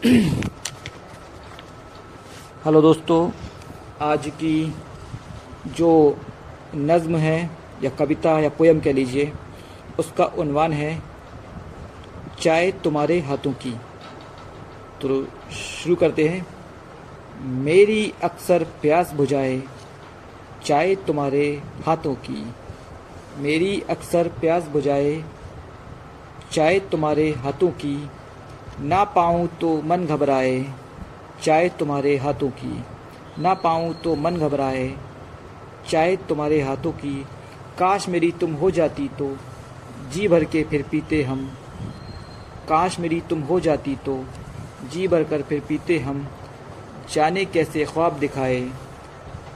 Hello दोस्तों, आज की जो नज़्म है या कविता या पोयम कह लीजिए, उसका उन्वान है, चाय तुम्हारे हाथों की। तो शुरू करते हैं। मेरी अक्सर प्यास बुझाए चाय तुम्हारे हाथों की। मेरी अक्सर प्यास बुझाए चाय तुम्हारे हाथों की। ना पाऊँ तो मन घबराए चाय तुम्हारे हाथों की। ना पाऊँ तो मन घबराए चाय तुम्हारे हाथों की। काश मेरी तुम हो जाती तो जी भर के फिर पीते हम। काश मेरी तुम हो जाती तो जी भर कर फिर पीते हम। जाने कैसे ख्वाब दिखाए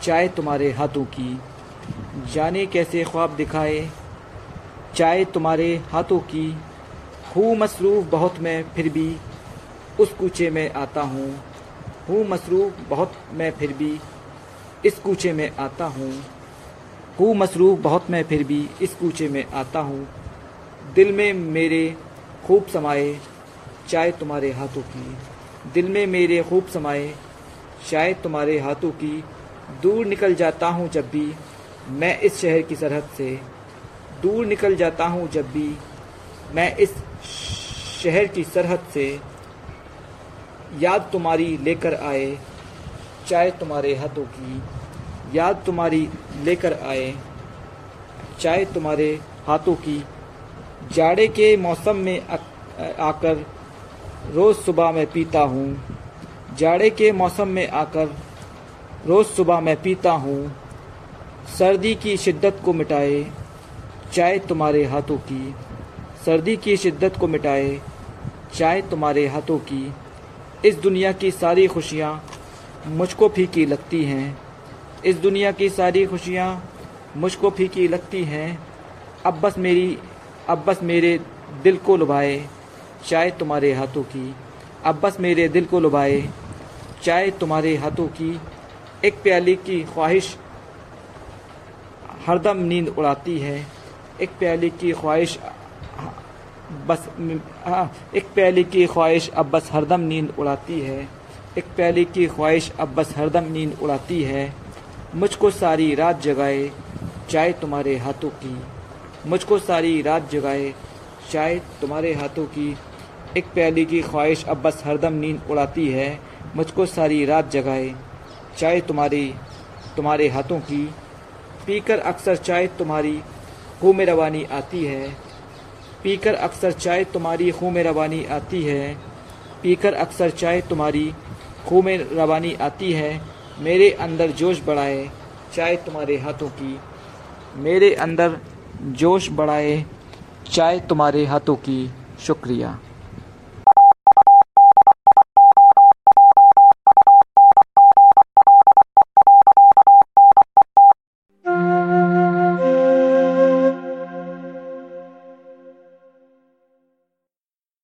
चाय तुम्हारे हाथों की। जाने कैसे ख्वाब दिखाए चाय तुम्हारे हाथों की। हूँ मसरूफ़ बहुत मैं, फिर भी उस कूचे में आता हूँ। हूँ मसरूफ़ बहुत मैं, फिर भी इस कूचे में आता हूँ। हूँ मसरूफ़ बहुत मैं, फिर भी इस कूचे में आता हूँ। दिल में मेरे खूब समाए चाय तुम्हारे हाथों की। दिल में मेरे खूब समाए चाय तुम्हारे हाथों की। दूर निकल जाता हूँ जब भी मैं इस शहर की सरहद से। दूर निकल जाता हूँ जब भी मैं इस शहर की सरहद से याद तुम्हारी लेकर आए चाहे तुम्हारे हाथों की। याद तुम्हारी लेकर आए चाहे तुम्हारे हाथों की। जाड़े के मौसम में आकर रोज़ सुबह मैं पीता हूँ। जाड़े के मौसम में आकर रोज़ सुबह मैं पीता हूँ। सर्दी की शिद्दत को मिटाए, चाय तुम्हारे हाथों की। सर्दी की शिद्दत को मिटाए, चाय तुम्हारे हाथों की। इस दुनिया की सारी खुशियाँ मुझको फीकी लगती हैं। इस दुनिया की सारी खुशियाँ मुझको फीकी लगती हैं। अब बस मेरी, अब बस मेरे दिल को लुभाए चाय तुम्हारे हाथों की। अब बस मेरे दिल को लुभाए चाय तुम्हारे हाथों की। एक प्याली की ख्वाहिश हरदम नींद उड़ाती है। एक प्याली की ख्वाहिश बस हाँ एक प्याली की ख्वाहिश अब बस हरदम नींद उड़ाती है। एक प्याली की ख्वाहिश अब बस हरदम नींद उड़ाती है। मुझको सारी रात जगाए चाय तुम्हारे हाथों की। मुझको सारी रात जगाए चाय तुम्हारे हाथों की। एक प्याली की ख्वाहिश अब बस हरदम नींद उड़ाती है। मुझको सारी रात जगाए चाय तुम्हारी, तुम्हारे हाथों की। पीकर अक्सर चाय तुम्हारी, हो रवानी आती है। पीकर अक्सर चाय तुम्हारी खूँ में रवानी आती है। पीकर अक्सर चाय तुम्हारी खूँ में रवानी आती है। मेरे अंदर जोश बढ़ाए चाय तुम्हारे हाथों की। मेरे अंदर जोश बढ़ाए चाय तुम्हारे हाथों की। शुक्रिया।